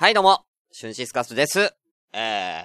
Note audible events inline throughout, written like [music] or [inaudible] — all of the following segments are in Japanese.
はい、どうも、シュンシスカスです。えー、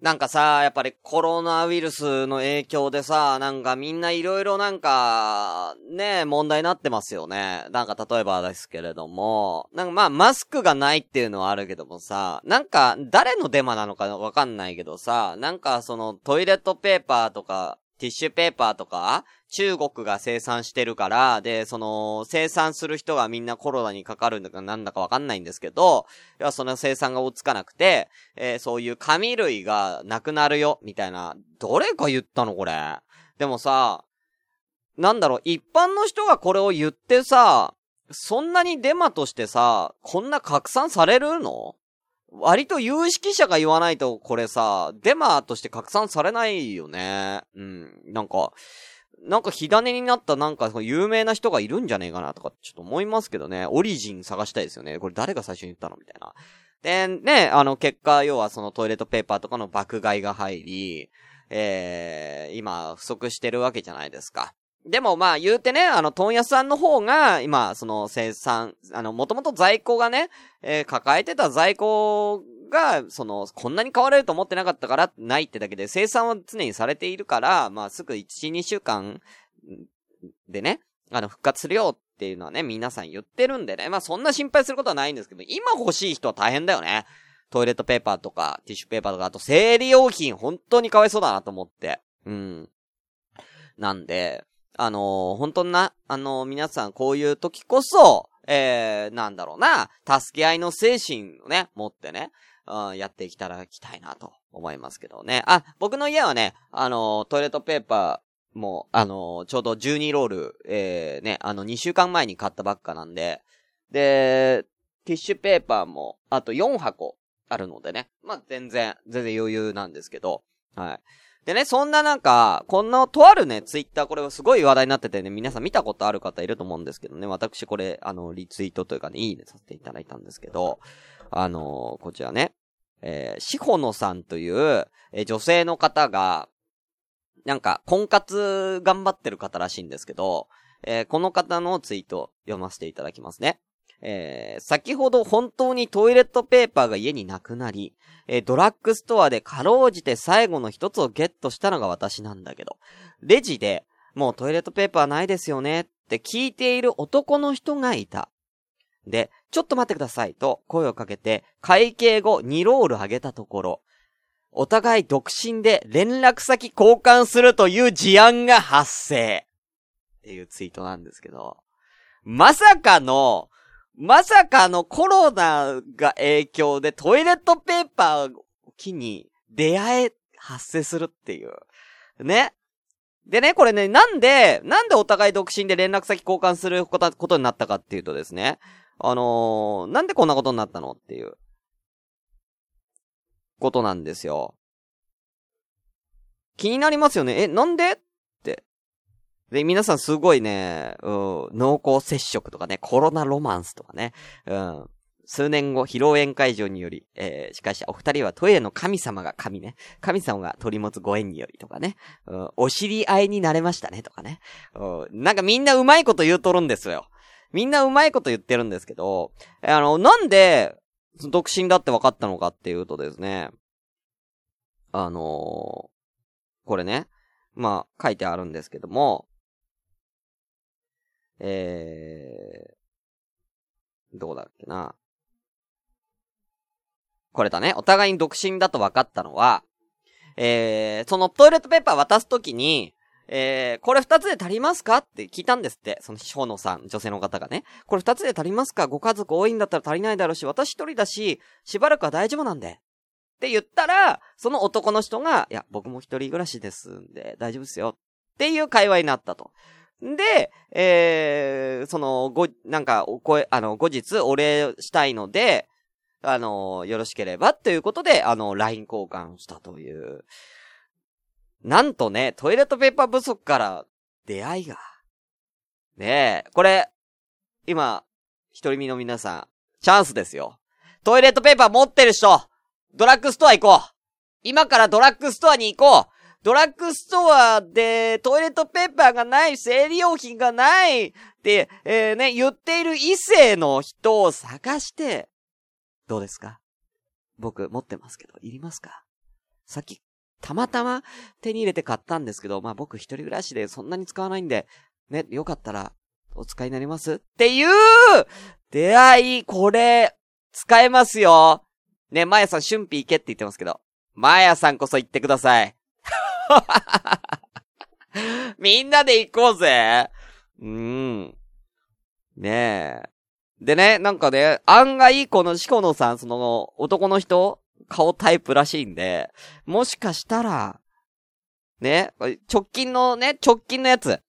なんかさ、やっぱりコロナウイルスの影響でさ、なんかみんないろいろなんか、ね、問題になってますよね。なんか例えばですけれども、なんかまあマスクがないっていうのはあるけどもさ、なんか誰のデマなのかわかんないけどさ、なんかそのトイレットペーパーとか、ティッシュペーパーとか、中国が生産してるから、で、その、生産する人がみんなコロナにかかるんだかなんだかわかんないんですけど、いや、その生産が追いつかなくて、えーそういう紙類がなくなるよ、みたいな。どれが言ったのこれ？でもさ、なんだろう、一般の人がこれを言ってさ、そんなにデマとしてさ、こんな拡散されるの？割と有識者が言わないと、これさ、デマとして拡散されないよね。うん。なんか、なんか火種になったなんか有名な人がいるんじゃねえかなとかちょっと思いますけどね。オリジン探したいですよね。これ誰が最初に言ったのみたいな。で、ね、あの結果、要はそのトイレットペーパーとかの爆買いが入り、えー、今不足してるわけじゃないですか。でもまあ言うてね、あの、問屋さんの方が、今、その生産、あの、もともと在庫がね、えー抱えてた在庫が、その、こんなに買われると思ってなかったから、ないってだけで、生産は常にされているから、まあすぐ1、2週間でね、あの、復活するよっていうのはね、皆さん言ってるんでね、まあそんな心配することはないんですけど、今欲しい人は大変だよね。トイレットペーパーとか、ティッシュペーパーとか、あと生理用品、本当にかわいそうだなと思って。うん。なんで、あのー本当な、あのー皆さんこういう時こそ、えー、なんだろうな、助け合いの精神をね、持ってね、うん、やっていたらきたいなと思いますけどね。あ、僕の家はね、あのートイレットペーパーも、あのーちょうど12ロール、えー、ね、あの、2週間前に買ったばっかなんで、で、ティッシュペーパーも、あと4箱あるのでね。まあ、全然、全然余裕なんですけど、はい。でね、そんななんか、こんな、とあるね、ツイッター、これはすごい話題になっててね、皆さん見たことある方いると思うんですけどね、私これ、あの、リツイートというかね、いいねさせていただいたんですけど、あのこちらね、えー、しほのさんという、えー女性の方が、なんか、婚活頑張ってる方らしいんですけど、えーこの方のツイート読ませていただきますね。えー先ほど本当にトイレットペーパーが家になくなり、えードラッグストアでかろうじて最後の一つをゲットしたのが私なんだけど、レジで、もうトイレットペーパーないですよねって聞いている男の人がいた。で、ちょっと待ってくださいと声をかけて、会計後2ロール上げたところ、お互い独身で連絡先交換するという事案が発生。っていうツイートなんですけど、まさかの、まさかのコロナが影響でトイレットペーパーを機に出会え、発生するっていう。ね。でね、これね、なんで、なんでお互い独身で連絡先交換することになったかっていうとですね、あのーなんでこんなことになったのっていう、ことなんですよ。気になりますよね。え、なんで？で、皆さんすごいね、うん、濃厚接触とかね、コロナロマンスとかね、うん。数年後、披露宴会場により、えーしかし、お二人はトイレの神様が神ね。神様が取り持つご縁によりとかね。うん、お知り合いになれましたねとかね。うん、なんかみんなうまいこと言うとるんですよ。みんなうまいこと言ってるんですけど、あの、なんで、独身だって分かったのかっていうとですね、あのーこれね、まあ、書いてあるんですけども、えー、どうだっけな。これだね。お互いに独身だと分かったのは、えー、そのトイレットペーパー渡すときに、えー、これ二つで足りますかって聞いたんですって。その、しほのさん、女性の方がね。これ二つで足りますか？ご家族多いんだったら足りないだろうし、私一人だし、しばらくは大丈夫なんで。って言ったら、その男の人が、いや、僕も一人暮らしですんで、大丈夫ですよ。っていう会話になったと。で、えー、その、ご、なんか、お声、あの、後日お礼したいので、あの、よろしければ、ということで、あの、LINE 交換したという。なんとね、トイレットペーパー不足から出会いが。ねえ、これ、今、一人身の皆さん、チャンスですよ。トイレットペーパー持ってる人、ドラッグストア行こう今からドラッグストアに行こうドラッグストアでトイレットペーパーがない、生理用品がないって、えー、ね、言っている異性の人を探して、どうですか？僕持ってますけど、いりますか？さっき、たまたま手に入れて買ったんですけど、まあ僕一人暮らしでそんなに使わないんで、ね、よかったらお使いになります？っていう出会い、これ、使えますよ。ね、まやさん、春辟行けって言ってますけど。まやさんこそ言ってください。[laughs] みんなで行こうぜ。うーん。ねえ。でね、なんかね、案外このシコノさん、その、男の人、顔タイプらしいんで、もしかしたら、ね、直近のね、直近のやつ。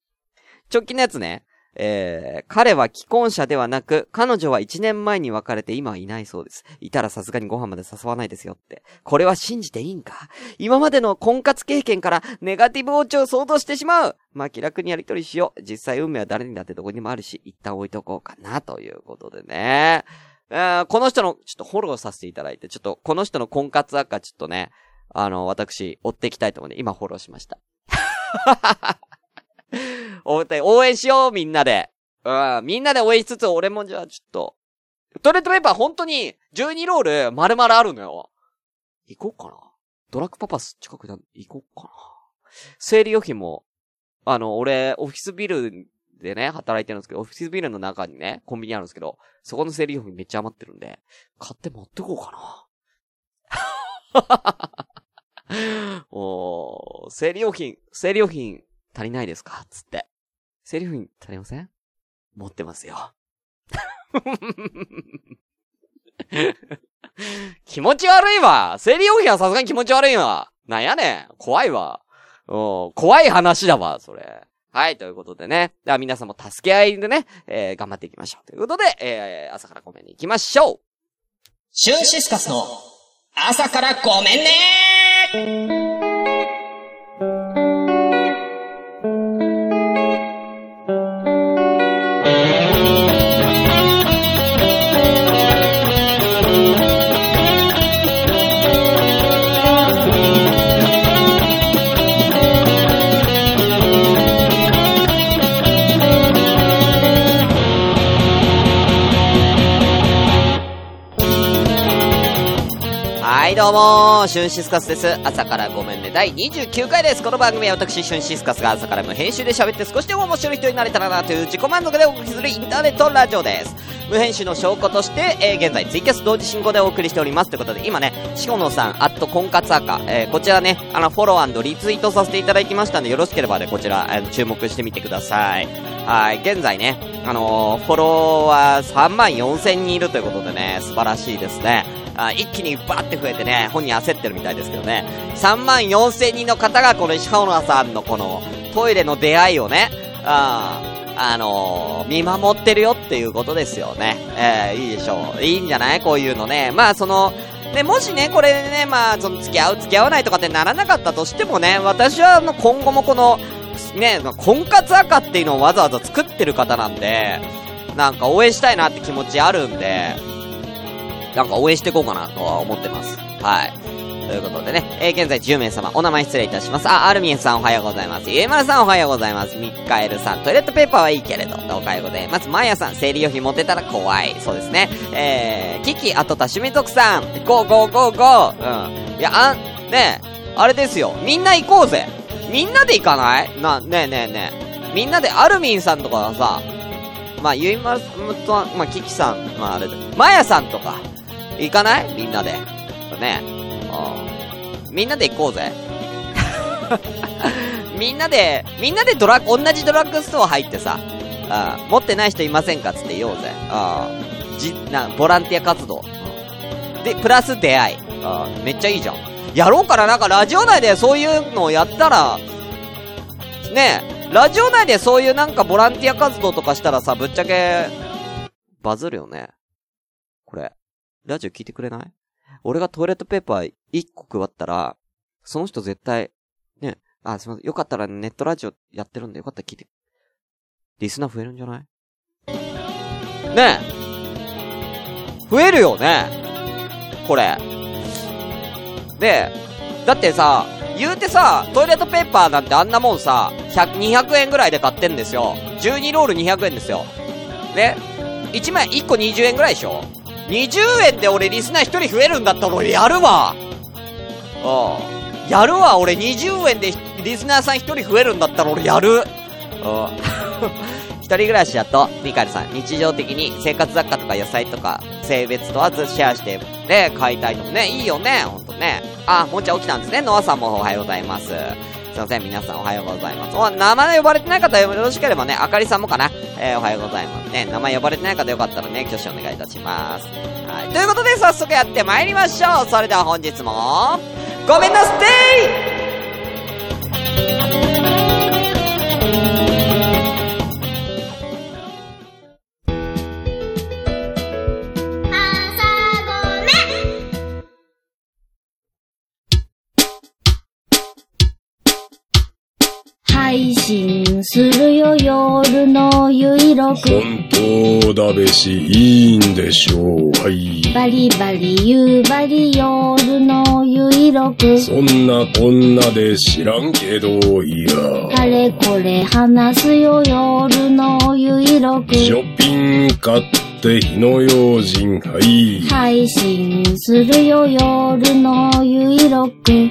直近のやつね。えー、彼は既婚者ではなく、彼女は1年前に別れて今はいないそうです。いたらさすがにご飯まで誘わないですよって。これは信じていいんか？今までの婚活経験からネガティブオチを想像してしまうまあ、気楽にやりとりしよう。実際運命は誰にだってどこにもあるし、一旦置いとこうかな、ということでね。え、この人の、ちょっとフォローさせていただいて、ちょっと、この人の婚活赤ちょっとね、あの、私、追っていきたいと思うんで、今フォローしました。応援しよう、みんなで。うん、みんなで応援しつつ、俺もじゃあちょっと、トレッドペーパー本当に12ロール丸々あるのよ。行こうかな。ドラッグパパス近くで行こうかな。生理用品も、あの、俺、オフィスビルでね、働いてるんですけど、オフィスビルの中にね、コンビニあるんですけど、そこの生理用品めっちゃ余ってるんで、買って持ってこうかな。[laughs] おー、生理用品、生理用品足りないですか？つって。生理用品足りません？持ってますよ。[laughs] 気持ち悪いわ生理用品はさすがに気持ち悪いわなんやねん怖いわ。怖い話だわ、それ。はい、ということでね。では皆さんも助け合いでね、えー、頑張っていきましょう。ということで、えー、朝からごめんに行きましょう。シュンシスカスの朝からごめんねはいどうもシュンシスカスです。朝からごめんね。第29回です。この番組は私、シュンシスカスが朝から無編集で喋って少しでも面白い人になれたらなという自己満足でお送りするインターネットラジオです。無編集の証拠として、えー、現在ツイキャス同時進行でお送りしております。ということで、今ね、しこのさん、アット婚活赤、えー、こちらね、あの、フォローリツイートさせていただきましたんで、よろしければね、こちら、あの、注目してみてください。はい、現在ね、あのー、フォロワー3万4千人いるということでね、素晴らしいですね。あ一気にバーって増えてね、本人焦ってるみたいですけどね、3万4千人の方がこの石原さんのこのトイレの出会いをね、ああのー、見守ってるよっていうことですよね。えー、いいでしょう。いいんじゃない？こういうのね。まあ、その、ね、もしね、これでね、まあ、その、付き合う、付き合わないとかってならなかったとしてもね、私は、あの、今後もこの、ね、婚活赤っていうのをわざわざ作ってる方なんで、なんか応援したいなって気持ちあるんで、なんか応援していこうかなとは思ってます。はい。ということでね、えー、現在10名様、お名前失礼いたします。あ、アルミンさんおはようございます。ゆえまるさんおはようございます。ミッカエルさん、トイレットペーパーはいいけれど、おはようございます。マーヤさん、生理用品持てたら怖い。そうですね。えー、キキ、あとたしみとくさん、ゴーゴーゴーゴー。うん。いや、あん、ねえ、あれですよ。みんな行こうぜ。みんなで行かない？な、ねえねえねえ。みんなでアルミンさんとかはさ、まあ、ゆいまると、まあ、キキさん、まあ、あれで、マヤさんとか、行かない？みんなで。ねえ。みんなで行こうぜ。[laughs] みんなで、みんなでドラ、同じドラッグストア入ってさ、あ持ってない人いませんかつって言おうぜ。あじ、な、ボランティア活動。で、プラス出会い。あめっちゃいいじゃん。やろうかななんかラジオ内でそういうのをやったら、ねえ、ラジオ内でそういうなんかボランティア活動とかしたらさ、ぶっちゃけ、バズるよね。これ。ラジオ聞いてくれない？俺がトイレットペーパー1個配ったら、その人絶対、ね、あ、すみません。よかったらネットラジオやってるんでよかったら聞いて。リスナー増えるんじゃない？ねえ。増えるよね。これ。で、だってさ、言うてさ、トイレットペーパーなんてあんなもんさ、100、200円ぐらいで買ってんですよ。12ロール200円ですよ。ね ?1 枚、1個20円ぐらいでしょ20円で俺リスナー1人増えるんだったら俺やるわ。うん。やるわ、俺20円でリスナーさん1人増えるんだったら俺やる。うん。人暮らしだと、ミカルさん、日常的に生活雑貨とか野菜とか、性別問わずシェアして、ね、買いたいのもね、いいよね、ほんとね。あ、もんちゃん起きたんですね。ノアさんもおはようございます。すいません、皆さんおはようございます。お、名前呼ばれてない方よろしければね、あかりさんもかな？えー、おはようございますね。名前呼ばれてない方よかったらね、挙手お願いいたします。はい。ということで、早速やって参りましょう。それでは本日も、ごめんなさいするよ夜のゆいろく本当だべし、いいんでしょう。はい。バリバリ夕張夜のゆいろくそんなこんなで知らんけど、いや。あれこれ話すよ夜のゆいろくショッピング買って火の用心、はい。配信するよ夜のゆいろく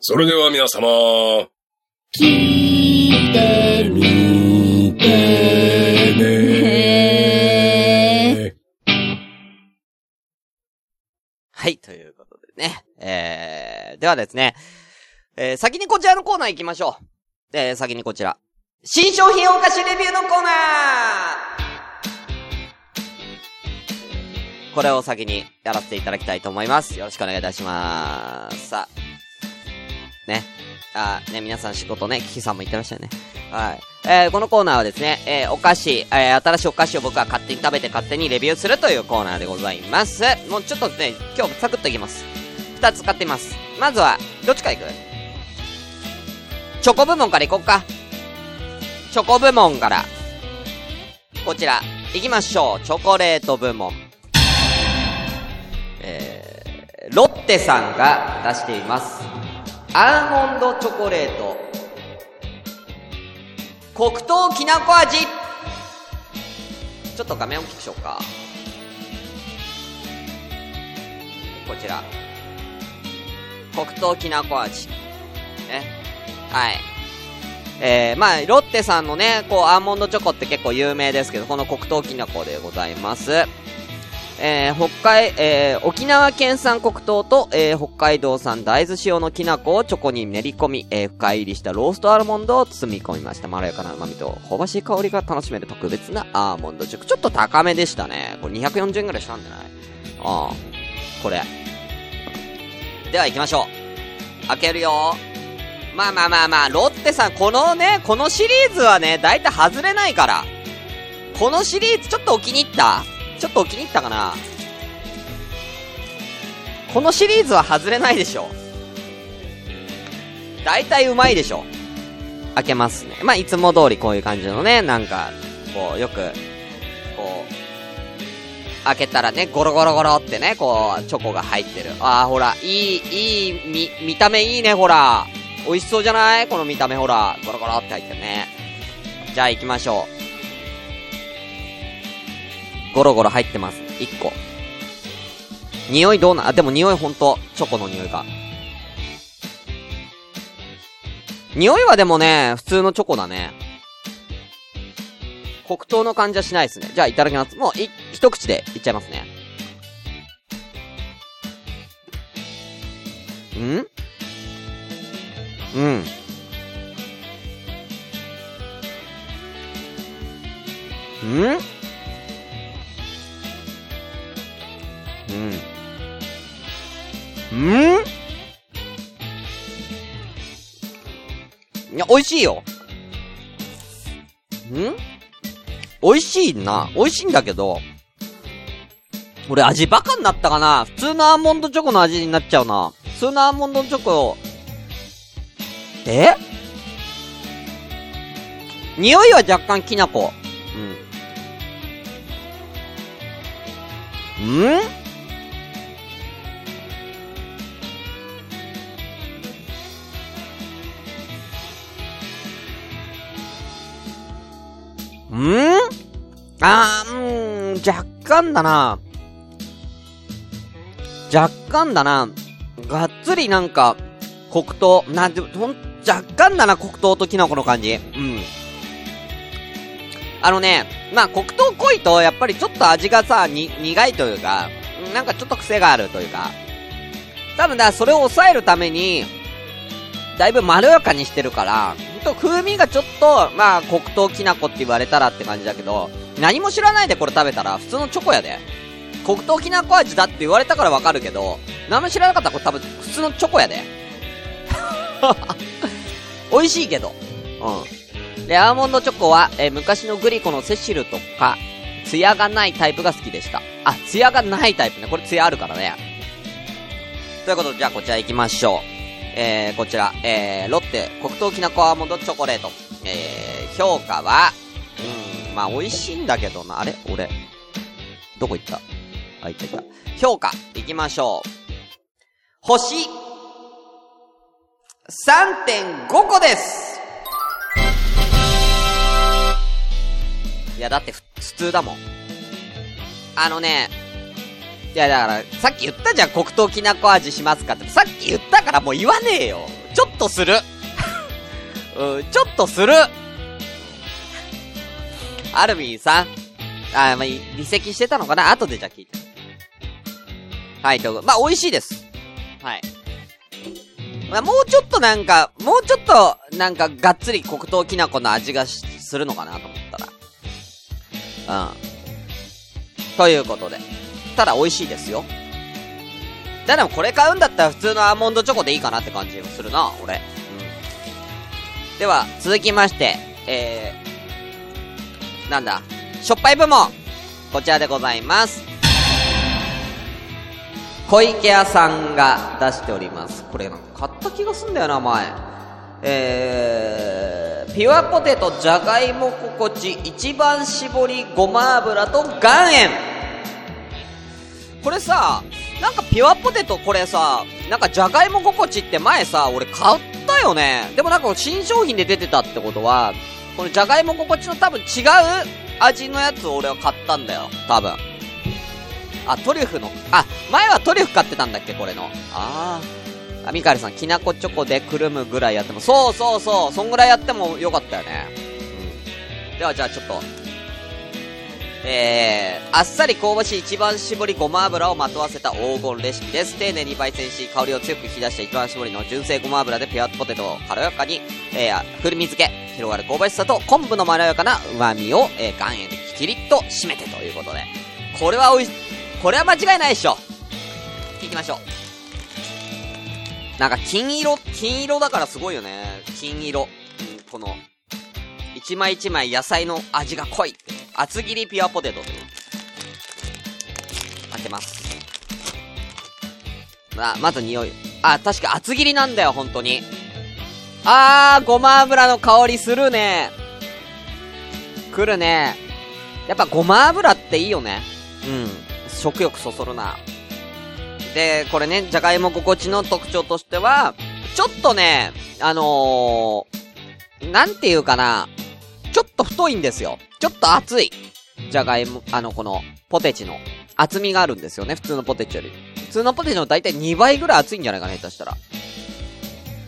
それでは皆様、てみてね。はい、ということでね。えー、ではですね、えー、先にこちらのコーナー行きましょう。えー、先にこちら。新商品お菓子レビューのコーナーこれを先にやらせていただきたいと思います。よろしくお願いいたします。さあ。ね。あね、皆さん仕事ね、キキさんも言ってらっしゃるね。はい。えー、このコーナーはですね、えー、お菓子、えー、新しいお菓子を僕は勝手に食べて勝手にレビューするというコーナーでございます。もうちょっとね、今日サクッといきます。二つ買ってみます。まずは、どっちからいく？チョコ部門からいこっか。チョコ部門から。こちら、行きましょう。チョコレート部門。えー、ロッテさんが出しています。アーモンドチョコレート。黒糖きなこ味。ちょっと画面大きくしようか。こちら。黒糖きなこ味。ね。はい。えー、まあ、ロッテさんのね、こう、アーモンドチョコって結構有名ですけど、この黒糖きなこでございます。えー、北海、えー、沖縄県産黒糖と、えー、北海道産大豆塩のきな粉をチョコに練り込み、えー、深入りしたローストアーモンドを包み込みました。まろやかな旨味と香ばしい香りが楽しめる特別なアーモンドチョコ。ちょっと高めでしたね。これ240円ぐらいしたんじゃない？ああ。これ。では行きましょう。開けるよ。まあまあまあまあ、ロッテさん、このね、このシリーズはね、だいたい外れないから。このシリーズ、ちょっとお気に入った？ちょっと気に入ったかなこのシリーズは外れないでしょ。だいたいうまいでしょ。開けますね。まあ、いつも通りこういう感じのね、なんか、こう、よく、こう、開けたらね、ゴロゴロゴロってね、こう、チョコが入ってる。ああ、ほら、いい、いい、み、見た目いいね、ほら。美味しそうじゃない？この見た目、ほら。ゴロゴロって入ってるね。じゃあ行きましょう。ゴロゴロ入ってます。1個。匂いどうな、あ、でも匂いほんと、チョコの匂いが。匂いはでもね、普通のチョコだね。黒糖の感じはしないですね。じゃあいただきます。もう、い、一口でいっちゃいますね。ん？うん。ん？うん。うんいや、美味しいよ。ん？美味しいな。美味しいんだけど、俺味バカになったかな？普通のアーモンドチョコの味になっちゃうな。普通のアーモンドチョコ、え？匂いは若干きな粉。うん。ん？ん？あー、うん、若干だな。若干だな、がっつりなんか、黒糖、なんで、ほん、若干だな、黒糖とキノコの感じ。うん。あのね、まあ、黒糖濃いと、やっぱりちょっと味がさ、に、苦いというか、なんかちょっと癖があるというか、多分だ、それを抑えるために、だいぶまろやかにしてるから、と風味がちょっと、まあ、黒糖きな粉って言われたらって感じだけど、何も知らないでこれ食べたら、普通のチョコやで。黒糖きな粉味だって言われたからわかるけど、何も知らなかったらこれ多分普通のチョコやで。[laughs] 美味しいけど。うん。で、アーモンドチョコは、え昔のグリコのセシルとか、ツヤがないタイプが好きでした。あ、ツヤがないタイプね。これツヤあるからね。ということで、じゃあこちら行きましょう。えー、こちら、えー、ロッテ黒糖きなこアーモンドチョコレート。えー、評価は、うん、まあ美味しいんだけどな。あれ？俺、どこ行った？あ、いたいた。評価、行きましょう。星、3.5個ですいや、だって、普通だもん。あのね、いや、だから、さっき言ったじゃん、黒糖きなこ味しますかって。さっき言ったからもう言わねえよ。ちょっとする。[laughs] うん、ちょっとする。アルビーさん。あ、まあ、離席してたのかな？後でじゃ聞いて。はい、とまあ、美味しいです。はい。まあ、もうちょっとなんか、もうちょっと、なんか、がっつり黒糖きな粉の味がするのかなと思ったら。うん。ということで。ただ美味しいですよ。だでもこれ買うんだったら普通のアーモンドチョコでいいかなって感じもするな、俺。うん。では、続きまして、えー、なんだ、しょっぱい部門。こちらでございます。小池屋さんが出しております。これなんか買った気がすんだよな、前。えー、ピュアポテトじゃがいも心地一番搾りごま油と岩塩。これさ、なんかピュアポテトこれさ、なんかじゃがいも心地って前さ、俺買ったよね。でもなんか新商品で出てたってことは、このじゃがいも心地の多分違う味のやつを俺は買ったんだよ。多分。あ、トリュフの、あ、前はトリュフ買ってたんだっけこれの。あー。あ、ミカエルさん、きなこチョコでくるむぐらいやっても、そうそうそう、そんぐらいやってもよかったよね。うん。では、じゃあちょっと、えー、あっさり香ばしい一番搾りごま油をまとわせた黄金レシピです。丁寧に焙煎し、香りを強く引き出した一番搾りの純正ごま油でピュアポテトを軽やかに、えー、風味付け、広がる香ばしさと昆布のまろやかな旨味を、えー、岩塩できりっと締めてということで。これはおいし、これは間違いないでしょ。行きましょう。なんか金色、金色だからすごいよね。金色。うん、この、一枚一枚野菜の味が濃い。厚切りピュアポテトという。開けます。まあ、まず匂い。あ、確か厚切りなんだよ、本当に。あー、ごま油の香りするね。来るね。やっぱごま油っていいよね。うん。食欲そそるな。で、これね、じゃがいも心地の特徴としては、ちょっとね、あのー、なんていうかな、ちょっと太いんですよ。ちょっと厚い。じゃがいも、あの、この、ポテチの厚みがあるんですよね、普通のポテチより。普通のポテチの大体2倍ぐらい厚いんじゃないかな、下手したら。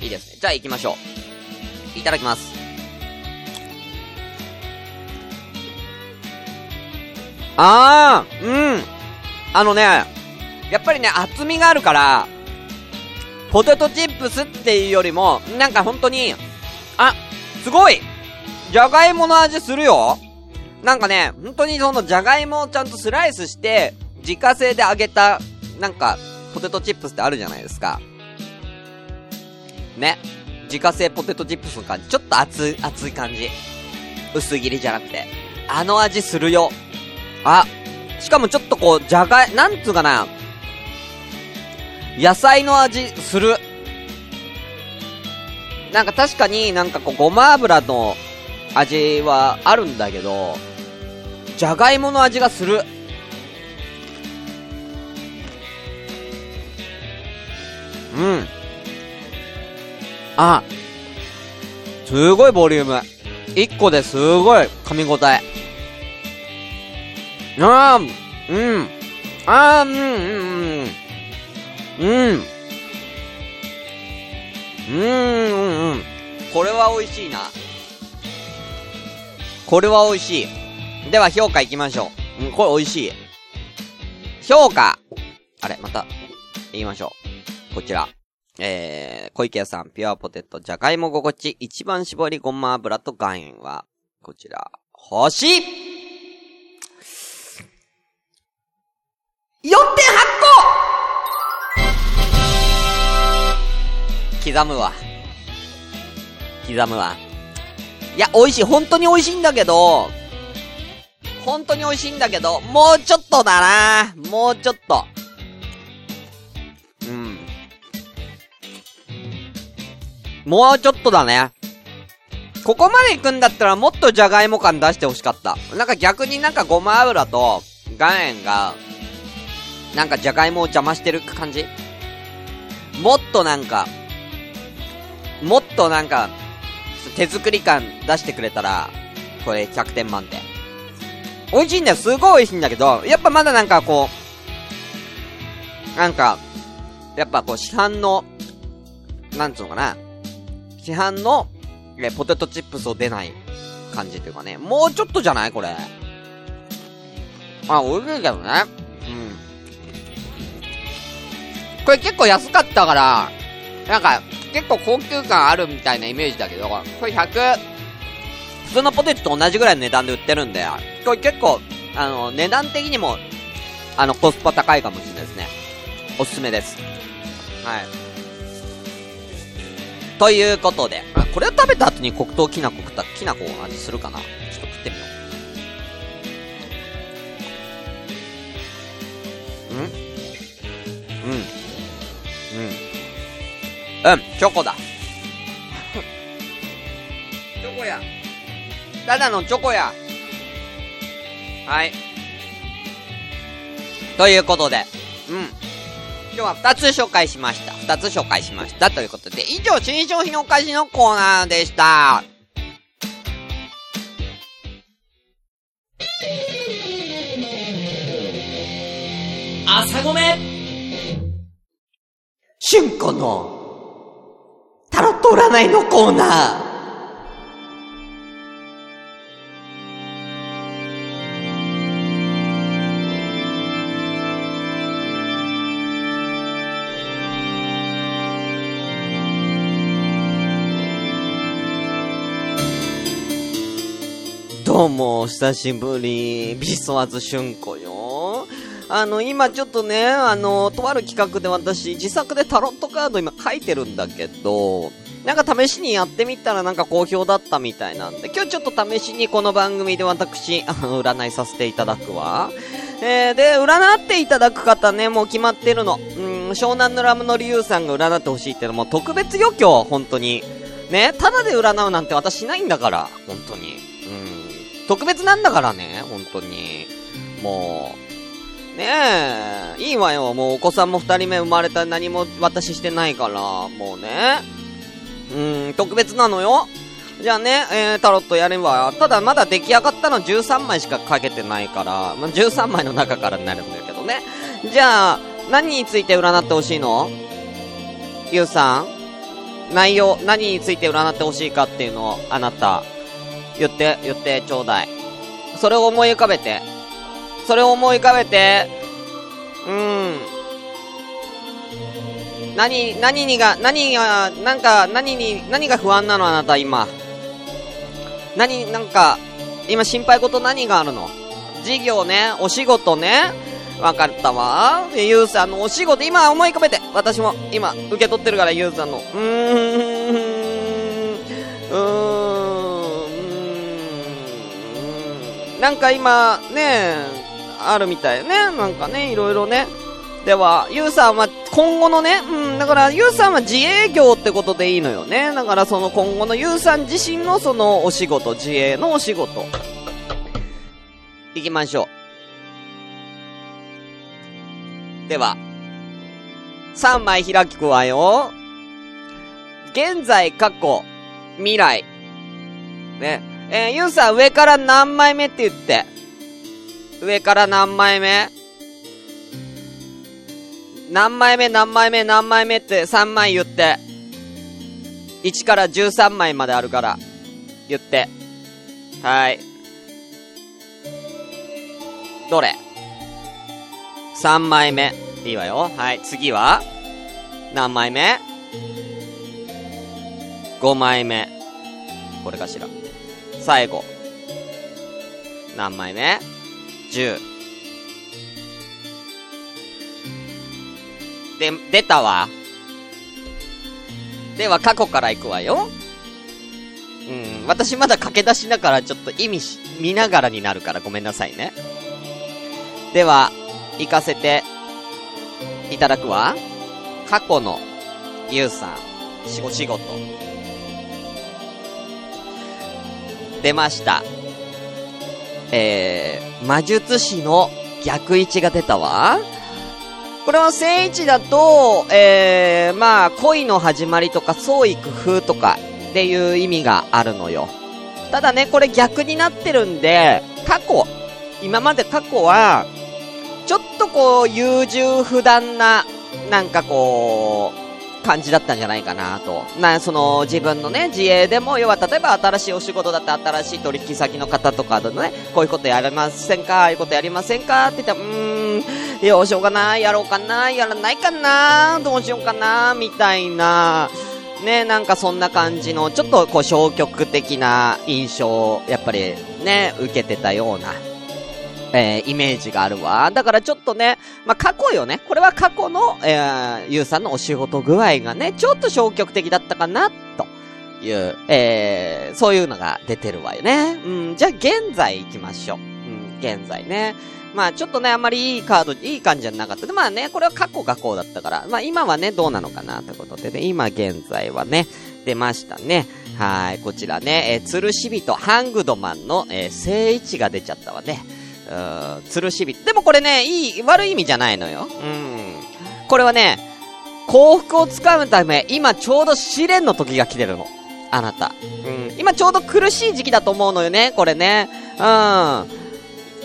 いいですね。じゃあ行きましょう。いただきます。あー、うん。あのね、やっぱりね、厚みがあるから、ポテトチップスっていうよりも、なんか本当に、あ、すごいじゃがいもの味するよなんかね、本当にそのじゃがいもをちゃんとスライスして、自家製で揚げた、なんか、ポテトチップスってあるじゃないですか。ね。自家製ポテトチップスの感じ。ちょっと熱い、熱い感じ。薄切りじゃなくて。あの味するよ。あ、しかもちょっとこう、じゃがい、なんつうかな。野菜の味する。なんか確かになんかこう、ごま油の味はあるんだけど、じゃがいもの味がする。うん。あ、すごいボリューム。一個ですごい噛み応え。あー、うん。あー、うん、うん、うん。うん。うん、うん、うん。これは美味しいな。これは美味しい。では評価いきましょう。うん、これ美味しい。評価あれ、また、言いましょう。こちら。えー、小池屋さん、ピュアポテト、じゃがいも心地、一番搾りごま油と岩塩は、こちら、星 !4.8 個刻むわ。刻むわ。いや、美味しい。本当に美味しいんだけど、本当に美味しいんだけど、もうちょっとだなもうちょっと。うん。もうちょっとだね。ここまで行くんだったらもっとじゃがいも感出してほしかった。なんか逆になんかごま油と岩塩が、なんかじゃがいもを邪魔してる感じ？もっとなんか、もっとなんか、手作り感出してくれたら、これ100点満点。美味しいんだよ。すごい美味しいんだけど、やっぱまだなんかこう、なんか、やっぱこう市販の、なんつうのかな。市販の、え、ポテトチップスを出ない感じというかね。もうちょっとじゃないこれ。あ、美味しいけどね。うん。これ結構安かったから、なんか、結構高級感あるみたいなイメージだけど、これ100、普通のポテトと同じぐらいの値段で売ってるんで、これ結構、あの、値段的にも、あの、コスパ高いかもしれないですね。おすすめです。はい。ということで、あこれを食べた後に黒糖きなこ食った、きなこの味するかなちょっと食ってみよう。ん？うん。うん。うん、チョコだ。[laughs] チョコや。ただのチョコや。はい。ということで、うん。今日は2つ紹介しました。2つ紹介しました。ということで、以上、新商品お菓子のコーナーでした。朝ごめ春子の、タロット占いのコーナー。どうも、お久しぶり。ビスワズ春子よ。あの、今ちょっとね、あの、とある企画で私、自作でタロットカード今書いてるんだけど、なんか試しにやってみたらなんか好評だったみたいなんで、今日ちょっと試しにこの番組で私、[laughs] 占いさせていただくわ。えー、で、占っていただく方ね、もう決まってるの。うん、湘南のラムのリュウさんが占ってほしいってのも特別余興、本当に。ね、ただで占うなんて私しないんだから、本当に。うん、特別なんだからね、本当に。もう、ねえ、いいわよ。もうお子さんも二人目生まれた何も私してないから、もうね。うーん、特別なのよ。じゃあね、えー、タロットやれば、ただまだ出来上がったの13枚しかかけてないから、まあ、13枚の中からになるんだけどね。じゃあ、何について占ってほしいの？ゆうさん内容、何について占ってほしいかっていうのを、あなた、言って、言ってちょうだい。それを思い浮かべて。それを思い浮かべて、うーん。何、何にが、何が、なんか、何に、何が不安なのあなた今？何、なんか、今心配事何があるの？事業ね、お仕事ね？わかったわ。ゆうさんのお仕事、今思い浮かべて。私も、今、受け取ってるから、ゆうさんの。うーん。うーん。なんか今、ね、あるみたいね。なんかね、いろいろね。では、ゆうさんは今後のね、うん、だからゆうさんは自営業ってことでいいのよね。だからその今後のゆうさん自身のそのお仕事、自営のお仕事。行きましょう。では、3枚開きくわよ。現在、過去、未来。ね。えー、ゆうさん上から何枚目って言って。上から何枚目？何枚目何枚目何枚目って3枚言って。1から13枚まであるから、言って。はい。どれ ?3 枚目。いいわよ。はい、次は？何枚目 ?5 枚目。これかしら。最後。何枚目 ?10。で、出たわ。では、過去から行くわよ。うん、私まだ駆け出しだからちょっと意味し、見ながらになるからごめんなさいね。では、行かせて、いただくわ。過去の、ゆうさん、しご仕事。出ました。えー、魔術師の逆位置が出たわ。これは正位置だと、えー、まあ、恋の始まりとか創意工夫とかっていう意味があるのよ。ただね、これ逆になってるんで、過去、今まで過去は、ちょっとこう、優柔不断な、なんかこう、感じだったんじゃないかなと。な、その、自分のね、自営でも、要は、例えば新しいお仕事だって新しい取引先の方とかでね、こういうことやりませんかああいうことやりませんかって言ったら、うーん、いや、どうしようかなやろうかなやらないかなどうしようかなみたいな、ね、なんかそんな感じの、ちょっとこう消極的な印象を、やっぱりね、受けてたような、えー、イメージがあるわ。だからちょっとね、まあ、過去よね。これは過去の、えー、ゆうさんのお仕事具合がね、ちょっと消極的だったかな、という、えー、そういうのが出てるわよね。うん、じゃあ現在行きましょう。うん、現在ね。まあちょっとね、あんまりいいカード、いい感じじゃなかった。で、まあね、これは過去がこうだったから、まあ今はね、どうなのかなということでね、今現在はね、出ましたね。はい、こちらね、えー、吊るし人、ハングドマンの、えー、正位置が出ちゃったわね。うーん、吊るし人。でもこれね、いい、悪い意味じゃないのよ。うん。これはね、幸福をつかむため、今ちょうど試練の時が来てるの。あなた。うん。今ちょうど苦しい時期だと思うのよね、これね。うん。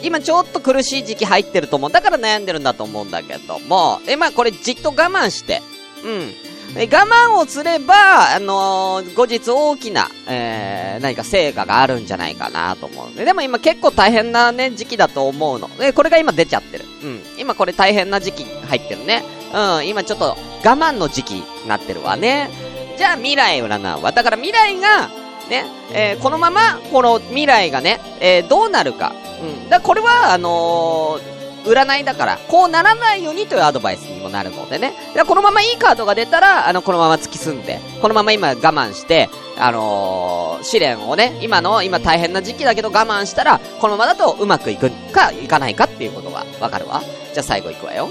今ちょっと苦しい時期入ってると思う。だから悩んでるんだと思うんだけども、え、まあこれじっと我慢して、うん。え我慢をすれば、あのー後日大きな、えー、何か成果があるんじゃないかなと思うで。でも今結構大変なね、時期だと思うの。で、これが今出ちゃってる。うん。今これ大変な時期入ってるね。うん。今ちょっと我慢の時期になってるわね。じゃあ未来占うわ。だから未来が、ね、えーこのまま、この未来がね、えどうなるか。うん。だこれは、あのー占いだから、こうならないようにというアドバイスにもなるのでね。だこのままいいカードが出たら、あの、このまま突き進んで、このまま今我慢して、あのー試練をね、今の、今大変な時期だけど我慢したら、このままだとうまくいくか、いかないかっていうことがわかるわ。じゃあ最後いくわよ。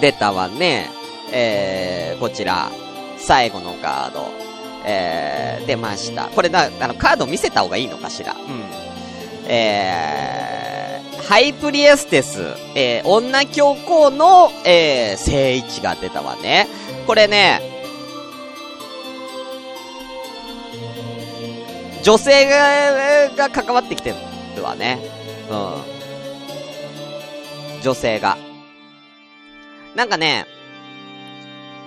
出たわね。えー、こちら、最後のカード。えー、出ました。これな、あの、カード見せた方がいいのかしら。うん。えー、ハイプリエステス、えー、女教皇の、えー、正位置が出たわね。これね、女性が、が関わってきてるわね。うん。女性が。なんかね、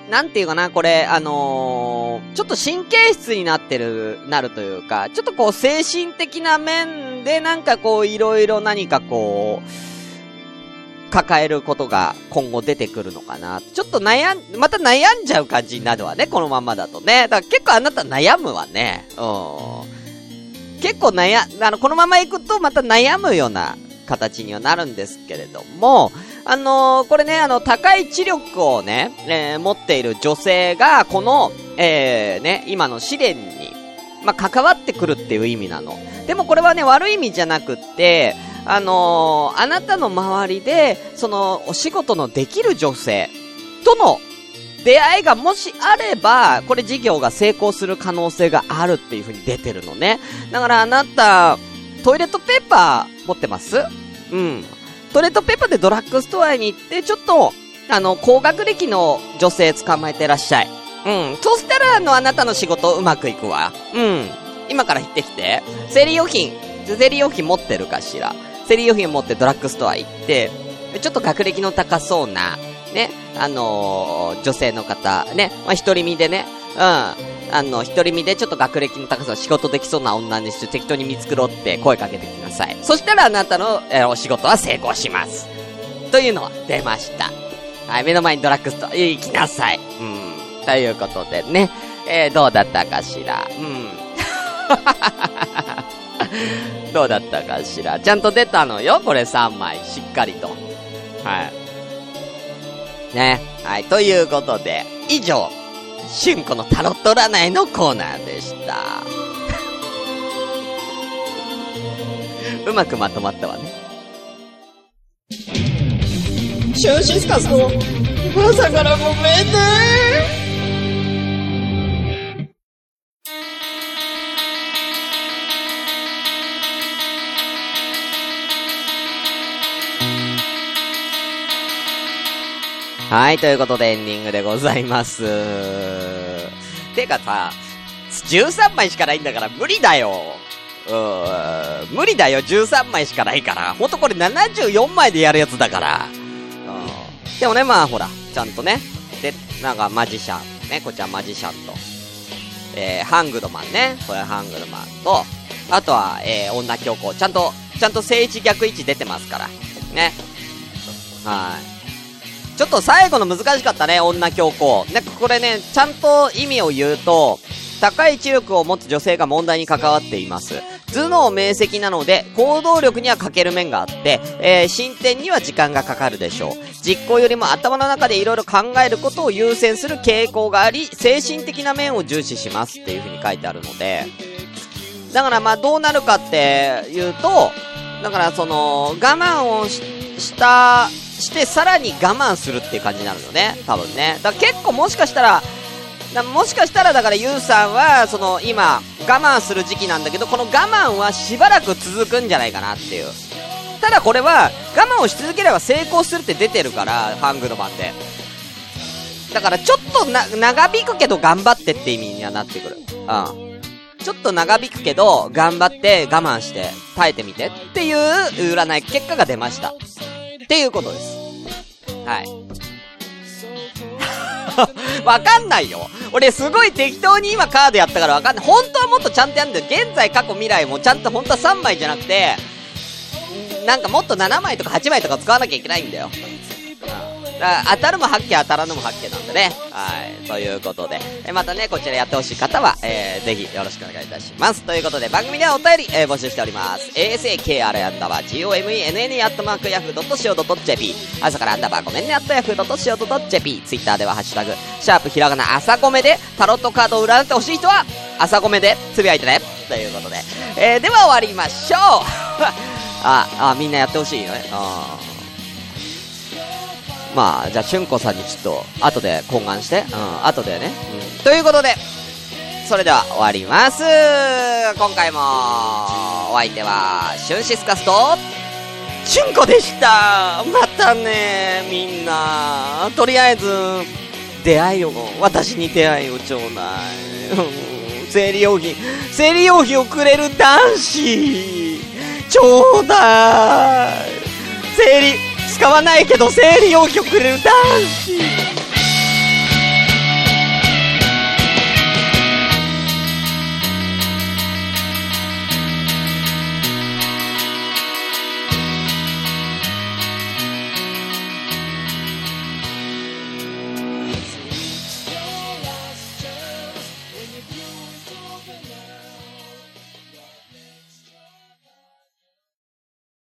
なんていうかな、これ、あのーちょっと神経質になってる、なるというか、ちょっとこう精神的な面でなんかこういろいろ何かこう、抱えることが今後出てくるのかな。ちょっと悩ん、また悩んじゃう感じになるわね、このままだとね。だから結構あなた悩むわね。うん。結構悩、あの、このまま行くとまた悩むような形にはなるんですけれども、あのーこれね、あの、高い知力をね、えー持っている女性が、この、えー、ね、今の試練に、まあ、関わってくるっていう意味なの。でもこれはね、悪い意味じゃなくって、あのーあなたの周りで、その、お仕事のできる女性との出会いがもしあれば、これ事業が成功する可能性があるっていう風に出てるのね。だからあなた、トイレットペーパー持ってます？うん。トレットペーパーでドラッグストアに行って、ちょっと、あの、高学歴の女性捕まえてらっしゃい。うん。そしたら、あの、あなたの仕事うまくいくわ。うん。今から行ってきて。生理用品、生理用品持ってるかしら。生理用品持ってドラッグストア行って、ちょっと学歴の高そうな、ね、あのー女性の方、ね、まあ、一人身でね、うん、あの、一人身でちょっと学歴の高さ、仕事できそうな女にして適当に見繕って声かけてきなさい。そしたらあなたの、えーお仕事は成功します。というのは出ました。はい、目の前にドラッグストア、行きなさい。うん。ということでね、えー、どうだったかしら。うん。[laughs] どうだったかしら。ちゃんと出たのよ、これ3枚。しっかりと。はい。ね。はい。ということで、以上、しゅんこのタロット占いのコーナーでした。[laughs] うまくまとまったわね。シュンシスカスの朝からごめんねはい、ということでエンディングでございます。てかさ、13枚しかないんだから無理だよ。うーん、無理だよ、13枚しかないから。ほんとこれ74枚でやるやつだから。うん。でもね、まあほら、ちゃんとね。で、なんかマジシャン。ね、こちらマジシャンと。えー、ハングドマンね。これハングドマンと、あとは、えー、女教皇。ちゃんと、ちゃんと正位置逆位置出てますから。ね。はい。ちょっと最後の難しかったね、女教皇。ね、これね、ちゃんと意味を言うと、高い知力を持つ女性が問題に関わっています。頭脳明晰なので、行動力には欠ける面があって、えー、進展には時間がかかるでしょう。実行よりも頭の中で色々考えることを優先する傾向があり、精神的な面を重視しますっていう風に書いてあるので、だからまあどうなるかっていうと、だからその、我慢をしした、してさらに我慢するっていう感じになるのね。多分ね。だから結構もしかしたら、だもしかしたらだからゆうさんは、その今、我慢する時期なんだけど、この我慢はしばらく続くんじゃないかなっていう。ただこれは、我慢をし続ければ成功するって出てるから、ハングの版で。だからちょっとな、長引くけど頑張ってって意味にはなってくる。うん。ちょっと長引くけど、頑張って我慢して耐えてみてっていう占い結果が出ました。っていうことです。はい。[laughs] わかんないよ。俺すごい適当に今カードやったからわかんない。本当はもっとちゃんとやるんだよ。現在、過去、未来もちゃんと本当は3枚じゃなくて、なんかもっと7枚とか8枚とか使わなきゃいけないんだよ。だから当たるも発見当たらぬも発見なんでね。はい。ということで。えまたね、こちらやってほしい方は、えー、ぜひよろしくお願いいたします。ということで、番組ではお便り、えー、募集しております。asakr アンダーバー gomenne アットマーク yahoo.co.jp 朝からアンダーバーごめんね、アット yahoo.co.jp ツイッターではハッシュタグ、シャープひらがな朝ごめで、タロットカードを占ってほしい人は、朝ごめでつぶやいてね。ということで。えー、では終わりましょう [laughs] あ、あ、みんなやってほしいよね。あーまあ、じゃあ、春子さんにちょっと、後で懇願して、うん、後でね。うん。ということで、それでは終わります。今回も、お相手は、シュンシスカスと、春子でしたまたねみんな。とりあえず、出会いを、私に出会いをちょうだい。生理用品、生理用品をくれる男子、ちょうだい。生理、使わないけど生理用品をくれる男子。